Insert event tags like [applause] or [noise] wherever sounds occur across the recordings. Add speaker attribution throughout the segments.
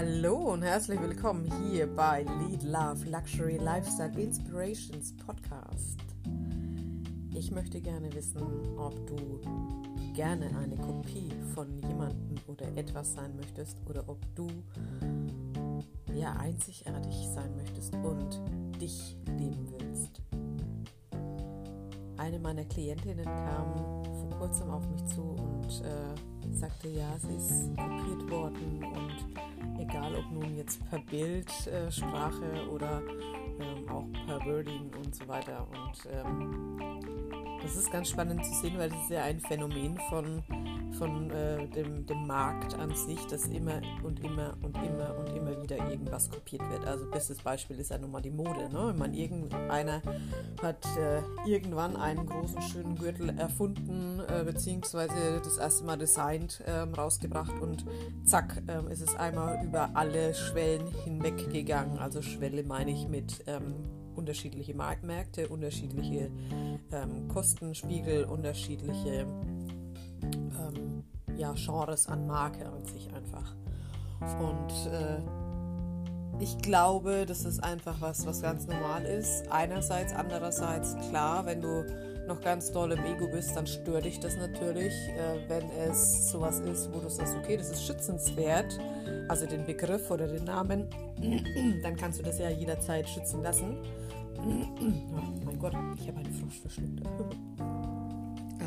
Speaker 1: Hallo und herzlich willkommen hier bei Lead Love Luxury Lifestyle Inspirations Podcast. Ich möchte gerne wissen, ob du gerne eine Kopie von jemandem oder etwas sein möchtest oder ob du ja einzigartig sein möchtest und dich lieben willst. Eine meiner Klientinnen kam vor kurzem auf mich zu und äh, sagte, ja, sie ist kopiert worden und egal ob nun jetzt per Bildsprache äh, oder ähm, auch per Wording und so weiter. Und ähm, das ist ganz spannend zu sehen, weil das ist ja ein Phänomen von von äh, dem, dem Markt an sich, dass immer und immer und immer und immer wieder irgendwas kopiert wird. Also bestes Beispiel ist ja nun mal die Mode. Ne? Wenn man irgendeiner hat äh, irgendwann einen großen schönen Gürtel erfunden, äh, beziehungsweise das erste Mal designt, ähm, rausgebracht und zack, ähm, ist es einmal über alle Schwellen hinweggegangen. Also Schwelle meine ich mit ähm, unterschiedliche Marktmärkte, unterschiedliche ähm, Kostenspiegel, unterschiedliche ähm, ja, Genres an Marke an sich einfach. Und äh, ich glaube, das ist einfach was, was ganz normal ist. Einerseits, andererseits, klar, wenn du noch ganz doll im Ego bist, dann stört dich das natürlich. Äh, wenn es sowas ist, wo du sagst, okay, das ist schützenswert, also den Begriff oder den Namen, [clears throat] dann kannst du das ja jederzeit schützen lassen. [clears throat] oh mein Gott, ich habe einen Frosch verschluckt.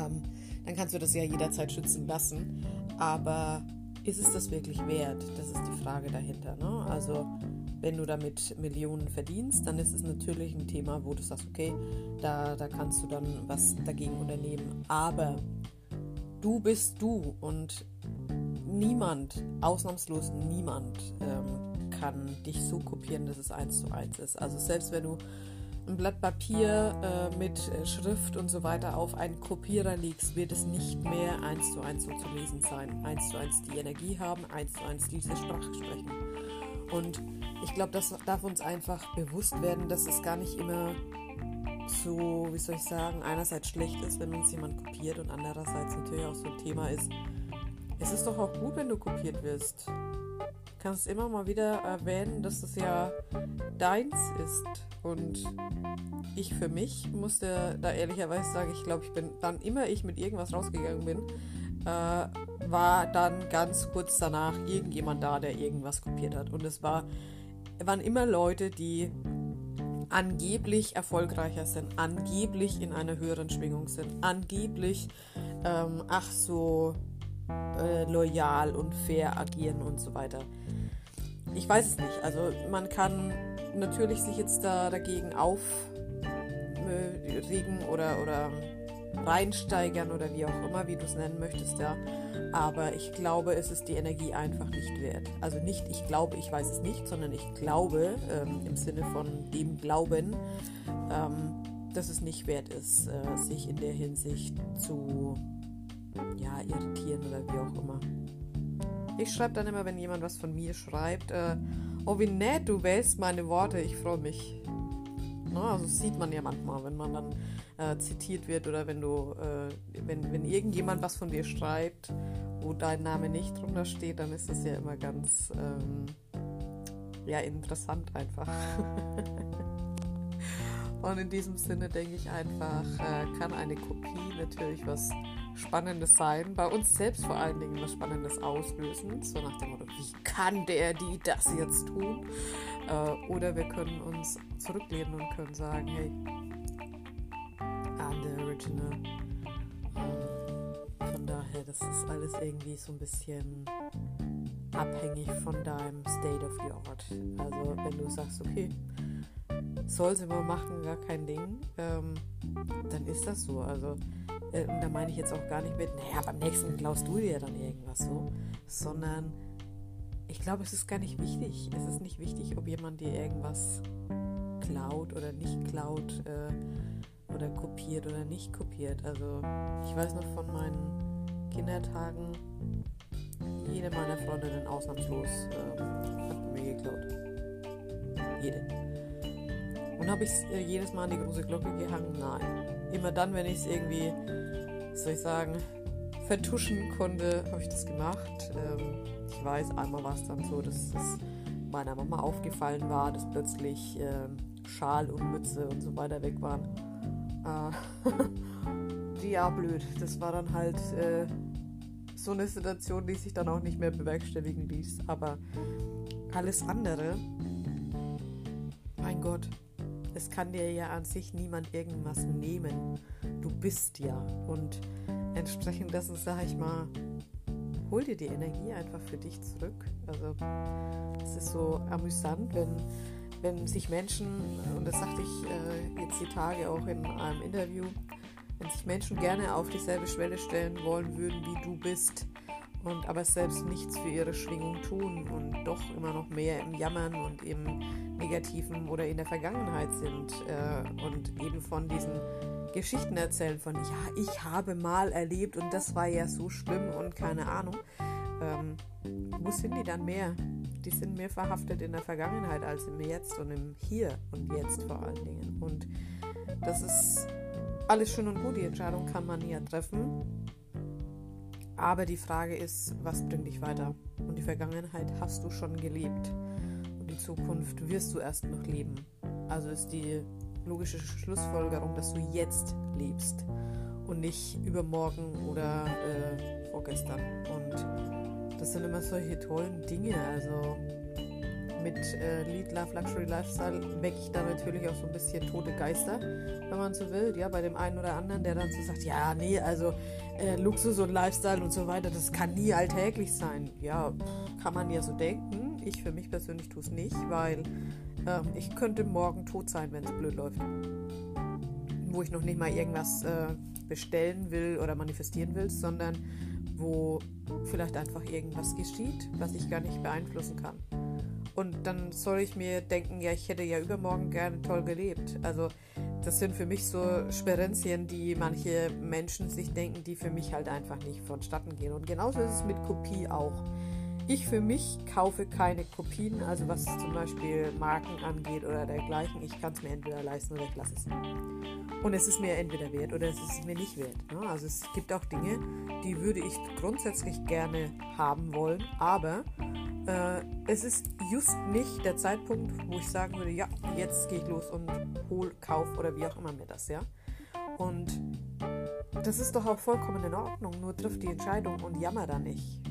Speaker 1: Ähm, dann kannst du das ja jederzeit schützen lassen. Aber ist es das wirklich wert? Das ist die Frage dahinter. Ne? Also wenn du damit Millionen verdienst, dann ist es natürlich ein Thema, wo du sagst, okay, da, da kannst du dann was dagegen unternehmen. Aber du bist du und niemand, ausnahmslos niemand, ähm, kann dich so kopieren, dass es eins zu eins ist. Also selbst wenn du ein Blatt Papier äh, mit äh, Schrift und so weiter auf einen Kopierer legst, wird es nicht mehr eins zu eins so zu lesen sein. Eins zu eins die Energie haben, eins zu eins diese Sprache sprechen. Und ich glaube, das darf uns einfach bewusst werden, dass es gar nicht immer so, wie soll ich sagen, einerseits schlecht ist, wenn uns jemand kopiert und andererseits natürlich auch so ein Thema ist. Es ist doch auch gut, wenn du kopiert wirst kannst immer mal wieder erwähnen, dass es ja deins ist. Und ich für mich musste da ehrlicherweise sagen, ich glaube, ich bin dann immer ich mit irgendwas rausgegangen bin, äh, war dann ganz kurz danach irgendjemand da, der irgendwas kopiert hat. Und es war, waren immer Leute, die angeblich erfolgreicher sind, angeblich in einer höheren Schwingung sind, angeblich, ähm, ach so, äh, loyal und fair agieren und so weiter. Ich weiß es nicht. Also man kann natürlich sich jetzt da dagegen aufregen oder, oder reinsteigern oder wie auch immer, wie du es nennen möchtest, ja. Aber ich glaube, es ist die Energie einfach nicht wert. Also nicht, ich glaube, ich weiß es nicht, sondern ich glaube ähm, im Sinne von dem Glauben, ähm, dass es nicht wert ist, äh, sich in der Hinsicht zu ja, irritieren oder wie auch immer. Ich schreibe dann immer, wenn jemand was von mir schreibt, äh, oh wie nett, du wählst meine Worte, ich freue mich. Ne? Also das sieht man ja manchmal, wenn man dann äh, zitiert wird oder wenn du, äh, wenn, wenn irgendjemand was von dir schreibt, wo dein Name nicht drunter steht, dann ist das ja immer ganz ähm, ja, interessant einfach. [laughs] Und in diesem Sinne denke ich einfach, äh, kann eine Kopie natürlich was Spannendes sein. Bei uns selbst vor allen Dingen was Spannendes auslösen. So nach dem Motto, wie kann der die das jetzt tun? Äh, oder wir können uns zurücklehnen und können sagen, hey, I'm the original. Ähm, von daher, das ist alles irgendwie so ein bisschen abhängig von deinem State of the Art. Also wenn du sagst, okay, soll sie mal machen, gar kein Ding, ähm, dann ist das so. Also äh, und da meine ich jetzt auch gar nicht mit, naja, beim nächsten klaust du dir dann irgendwas so, sondern ich glaube, es ist gar nicht wichtig. Es ist nicht wichtig, ob jemand dir irgendwas klaut oder nicht klaut äh, oder kopiert oder nicht kopiert. Also ich weiß noch von meinen Kindertagen, jede meiner Freundinnen ausnahmslos äh, hat mir geklaut. Jede. Und habe ich äh, jedes Mal an die große Glocke gehangen? Nein. Immer dann, wenn ich es irgendwie soll ich sagen, vertuschen konnte, habe ich das gemacht. Ähm, ich weiß, einmal war es dann so, dass es meiner Mama aufgefallen war, dass plötzlich äh, Schal und Mütze und so weiter weg waren. [laughs] Äh, ja, blöd. Das war dann halt äh, so eine Situation, die sich dann auch nicht mehr bewerkstelligen ließ. Aber alles andere, mein Gott, kann dir ja an sich niemand irgendwas nehmen. Du bist ja. Und entsprechend dessen sage ich mal, hol dir die Energie einfach für dich zurück. Also es ist so amüsant, wenn, wenn sich Menschen, und das sagte ich äh, jetzt die Tage auch in einem Interview, wenn sich Menschen gerne auf dieselbe Schwelle stellen wollen würden, wie du bist, und aber selbst nichts für ihre Schwingung tun und doch immer noch mehr im Jammern und im Negativen oder in der Vergangenheit sind äh, und eben von diesen Geschichten erzählen von, ja, ich habe mal erlebt und das war ja so schlimm und keine Ahnung. Ähm, wo sind die dann mehr? Die sind mehr verhaftet in der Vergangenheit als im Jetzt und im Hier und Jetzt vor allen Dingen. Und das ist alles schön und gut, die Entscheidung kann man ja treffen. Aber die Frage ist, was bringt dich weiter? Und die Vergangenheit hast du schon gelebt. Und die Zukunft wirst du erst noch leben. Also ist die logische Schlussfolgerung, dass du jetzt lebst und nicht übermorgen oder äh, vorgestern. Und das sind immer solche tollen Dinge. Also mit äh, Lead Love Luxury Lifestyle wecke ich da natürlich auch so ein bisschen tote Geister, wenn man so will. Ja, bei dem einen oder anderen, der dann so sagt, ja, nee, also äh, Luxus und Lifestyle und so weiter, das kann nie alltäglich sein. Ja, kann man ja so denken. Ich für mich persönlich tue es nicht, weil ähm, ich könnte morgen tot sein, wenn es blöd läuft. Wo ich noch nicht mal irgendwas äh, bestellen will oder manifestieren will, sondern wo vielleicht einfach irgendwas geschieht, was ich gar nicht beeinflussen kann. Und dann soll ich mir denken, ja, ich hätte ja übermorgen gerne toll gelebt. Also das sind für mich so Sperenzien, die manche Menschen sich denken, die für mich halt einfach nicht vonstatten gehen. Und genauso ist es mit Kopie auch. Ich für mich kaufe keine Kopien, also was zum Beispiel Marken angeht oder dergleichen. Ich kann es mir entweder leisten oder ich lasse es. Und es ist mir entweder wert oder es ist mir nicht wert. Ne? Also es gibt auch Dinge, die würde ich grundsätzlich gerne haben wollen, aber äh, es ist just nicht der Zeitpunkt, wo ich sagen würde, ja, jetzt gehe ich los und hol, kauf oder wie auch immer mir das, ja. Und das ist doch auch vollkommen in Ordnung, nur trifft die Entscheidung und jammer da nicht.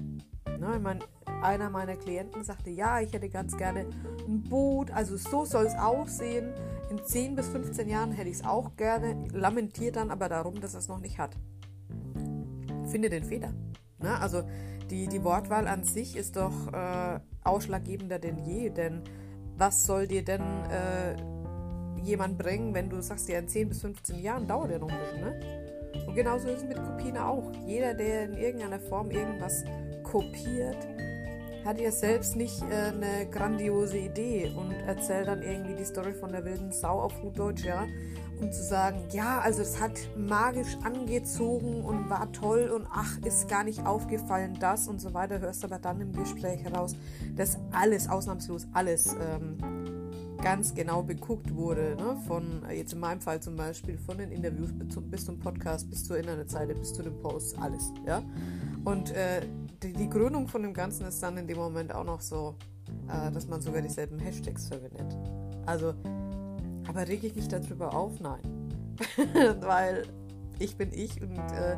Speaker 1: Ne, ich meine, einer meiner Klienten sagte, ja, ich hätte ganz gerne ein Boot, also so soll es aussehen. In 10 bis 15 Jahren hätte ich es auch gerne, lamentiert dann aber darum, dass er es noch nicht hat. Finde den Fehler. Ne? Also die, die Wortwahl an sich ist doch äh, ausschlaggebender denn je, denn was soll dir denn äh, jemand bringen, wenn du sagst, ja, in 10 bis 15 Jahren dauert ja noch ein bisschen, ne? Und genauso ist es mit Kopien auch. Jeder, der in irgendeiner Form irgendwas kopiert, hat ja selbst nicht äh, eine grandiose Idee und erzählt dann irgendwie die Story von der wilden Sau auf gut Deutsch, ja. Um zu sagen, ja, also es hat magisch angezogen und war toll und ach, ist gar nicht aufgefallen das und so weiter, hörst aber dann im Gespräch heraus, dass alles, ausnahmslos alles, ähm, ganz genau beguckt wurde, ne? von, äh, jetzt in meinem Fall zum Beispiel, von den Interviews bis zum, bis zum Podcast, bis zur Internetseite, bis zu den Posts, alles, ja. Und äh, die, die Krönung von dem Ganzen ist dann in dem Moment auch noch so, äh, dass man sogar dieselben Hashtags verwendet. Also aber rege ich mich darüber auf? Nein. [laughs] Weil ich bin ich und äh,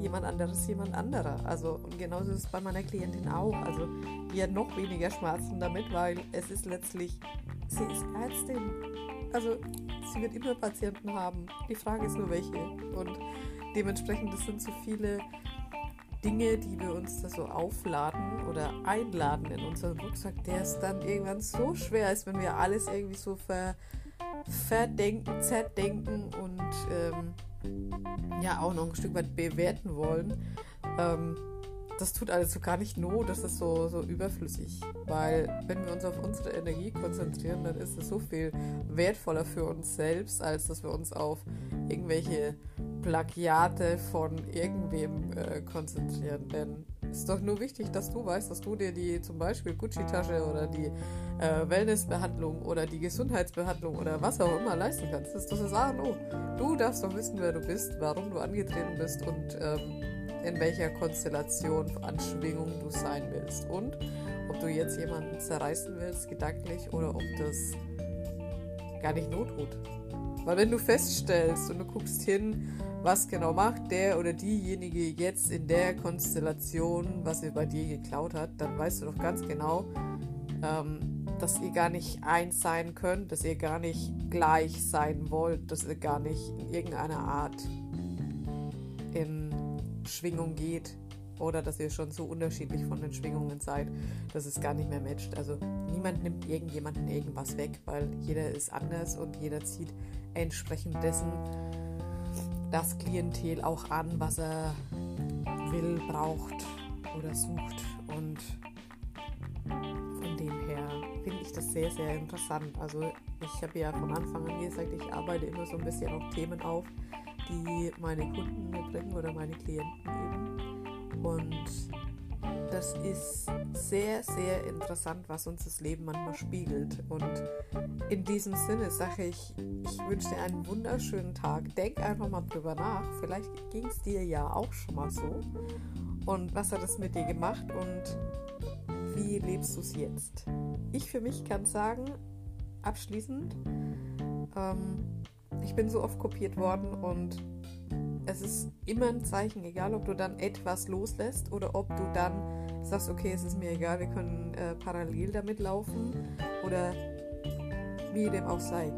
Speaker 1: jemand anderes jemand anderer. Also und genauso ist es bei meiner Klientin auch. Also die hat noch weniger Schmerzen damit, weil es ist letztlich, sie ist Ärztin. Also sie wird immer Patienten haben. Die Frage ist nur welche. Und dementsprechend, das sind so viele Dinge, die wir uns da so aufladen oder einladen in unseren Rucksack, der es dann irgendwann so schwer ist, wenn wir alles irgendwie so ver verdenken, zerdenken und ähm, ja auch noch ein Stück weit bewerten wollen. Ähm, das tut alles so gar nicht not, das ist so, so überflüssig. Weil wenn wir uns auf unsere Energie konzentrieren, dann ist es so viel wertvoller für uns selbst, als dass wir uns auf irgendwelche Plagiate von irgendwem äh, konzentrieren. Denn es ist doch nur wichtig, dass du weißt, dass du dir die zum Beispiel Gucci-Tasche oder die äh, Wellnessbehandlung oder die Gesundheitsbehandlung oder was auch immer leisten kannst. Das ist das A und O. Du darfst doch wissen, wer du bist, warum du angetreten bist und ähm, in welcher Konstellation an Schwingung du sein willst und ob du jetzt jemanden zerreißen willst, gedanklich, oder ob das gar nicht not tut. Weil wenn du feststellst und du guckst hin, was genau macht der oder diejenige jetzt in der Konstellation, was er bei dir geklaut hat, dann weißt du doch ganz genau, ähm, dass ihr gar nicht eins sein könnt, dass ihr gar nicht gleich sein wollt, dass ihr gar nicht in irgendeiner Art in Schwingung geht oder dass ihr schon so unterschiedlich von den Schwingungen seid, dass es gar nicht mehr matcht. Also niemand nimmt irgendjemanden irgendwas weg, weil jeder ist anders und jeder zieht entsprechend dessen das Klientel auch an, was er will, braucht oder sucht. Und von dem her finde ich das sehr, sehr interessant. Also ich habe ja von Anfang an gesagt, ich arbeite immer so ein bisschen auf Themen auf, die meine Kunden mir bringen oder meine Klienten eben. Und das ist sehr, sehr interessant, was uns das Leben manchmal spiegelt. Und in diesem Sinne sage ich, ich wünsche dir einen wunderschönen Tag. Denk einfach mal drüber nach. Vielleicht ging es dir ja auch schon mal so. Und was hat es mit dir gemacht und wie lebst du es jetzt? Ich für mich kann sagen, abschließend, ähm, ich bin so oft kopiert worden und es ist immer ein Zeichen, egal ob du dann etwas loslässt oder ob du dann sagst, okay, es ist mir egal, wir können äh, parallel damit laufen oder wie dem auch sei.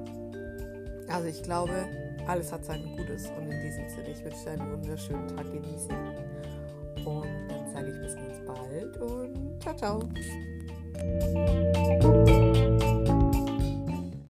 Speaker 1: Also ich glaube, alles hat sein Gutes und in diesem Sinne, ich wünsche dir einen wunderschönen Tag genießen und dann sage ich bis ganz bald und ciao, ciao.